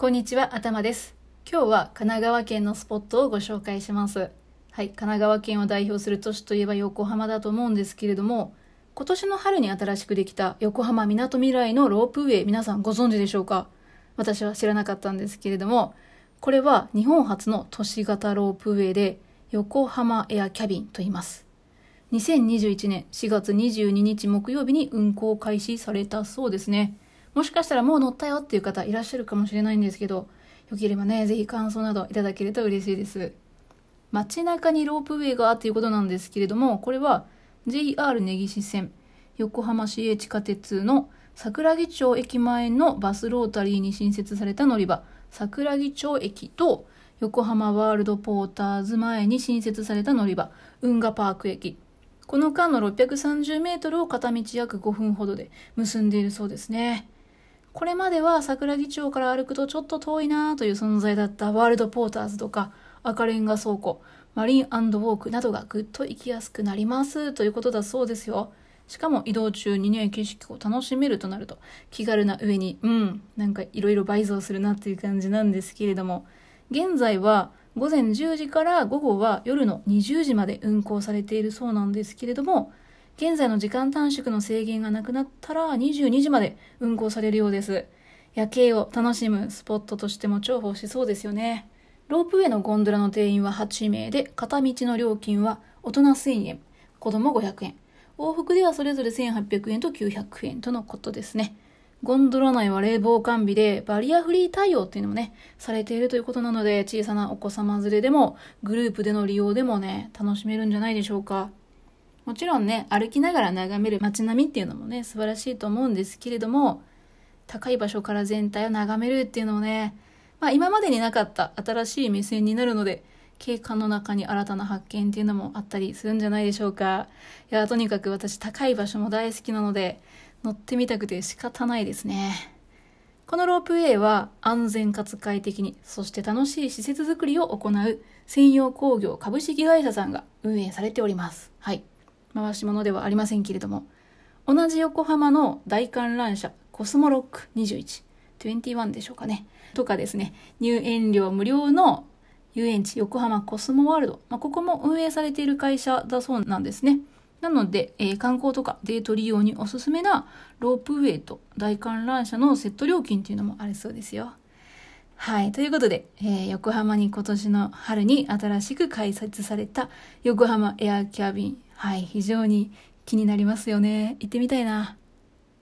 こんにちは、頭です。今日は神奈川県のスポットをご紹介します。はい、神奈川県を代表する都市といえば横浜だと思うんですけれども、今年の春に新しくできた横浜みなとみらいのロープウェイ、皆さんご存知でしょうか？私は知らなかったんですけれども、これは日本初の都市型ロープウェイで、横浜エアキャビンと言います。2021年4月22日木曜日に運行開始されたそうですね。もしかしたらもう乗ったよっていう方いらっしゃるかもしれないんですけど、よければね、ぜひ感想などいただけると嬉しいです。街中にロープウェイがあっていうことなんですけれども、これは JR 根岸線、横浜市営地下鉄の桜木町駅前のバスロータリーに新設された乗り場、桜木町駅と横浜ワールドポーターズ前に新設された乗り場、運河パーク駅。この間の630メートルを片道約5分ほどで結んでいるそうですね。これまでは桜木町から歩くとちょっと遠いなという存在だったワールドポーターズとか赤レンガ倉庫、マリンウォークなどがぐっと行きやすくなりますということだそうですよ。しかも移動中にね、景色を楽しめるとなると気軽な上に、うん、なんかいろいろ倍増するなっていう感じなんですけれども、現在は午前10時から午後は夜の20時まで運行されているそうなんですけれども、現在の時間短縮の制限がなくなったら22時まで運行されるようです。夜景を楽しむスポットとしても重宝しそうですよね。ロープウェイのゴンドラの定員は8名で、片道の料金は大人1000円、子供500円。往復ではそれぞれ1800円と900円とのことですね。ゴンドラ内は冷房完備でバリアフリー対応っていうのもね、されているということなので、小さなお子様連れでも、グループでの利用でもね、楽しめるんじゃないでしょうか。もちろんね、歩きながら眺める街並みっていうのもね、素晴らしいと思うんですけれども、高い場所から全体を眺めるっていうのもね、まあ今までになかった新しい目線になるので、景観の中に新たな発見っていうのもあったりするんじゃないでしょうか。いや、とにかく私高い場所も大好きなので、乗ってみたくて仕方ないですね。このロープウェイは安全かつ快適に、そして楽しい施設づくりを行う専用工業株式会社さんが運営されております。はい。回し物ではありませんけれども、同じ横浜の大観覧車コスモロック21、21でしょうかね。とかですね、入園料無料の遊園地横浜コスモワールド、まあ、ここも運営されている会社だそうなんですね。なので、えー、観光とかデート利用におすすめなロープウェイと大観覧車のセット料金っていうのもありそうですよ。はい。ということで、えー、横浜に今年の春に新しく開設された横浜エアキャビン。はい。非常に気になりますよね。行ってみたいな。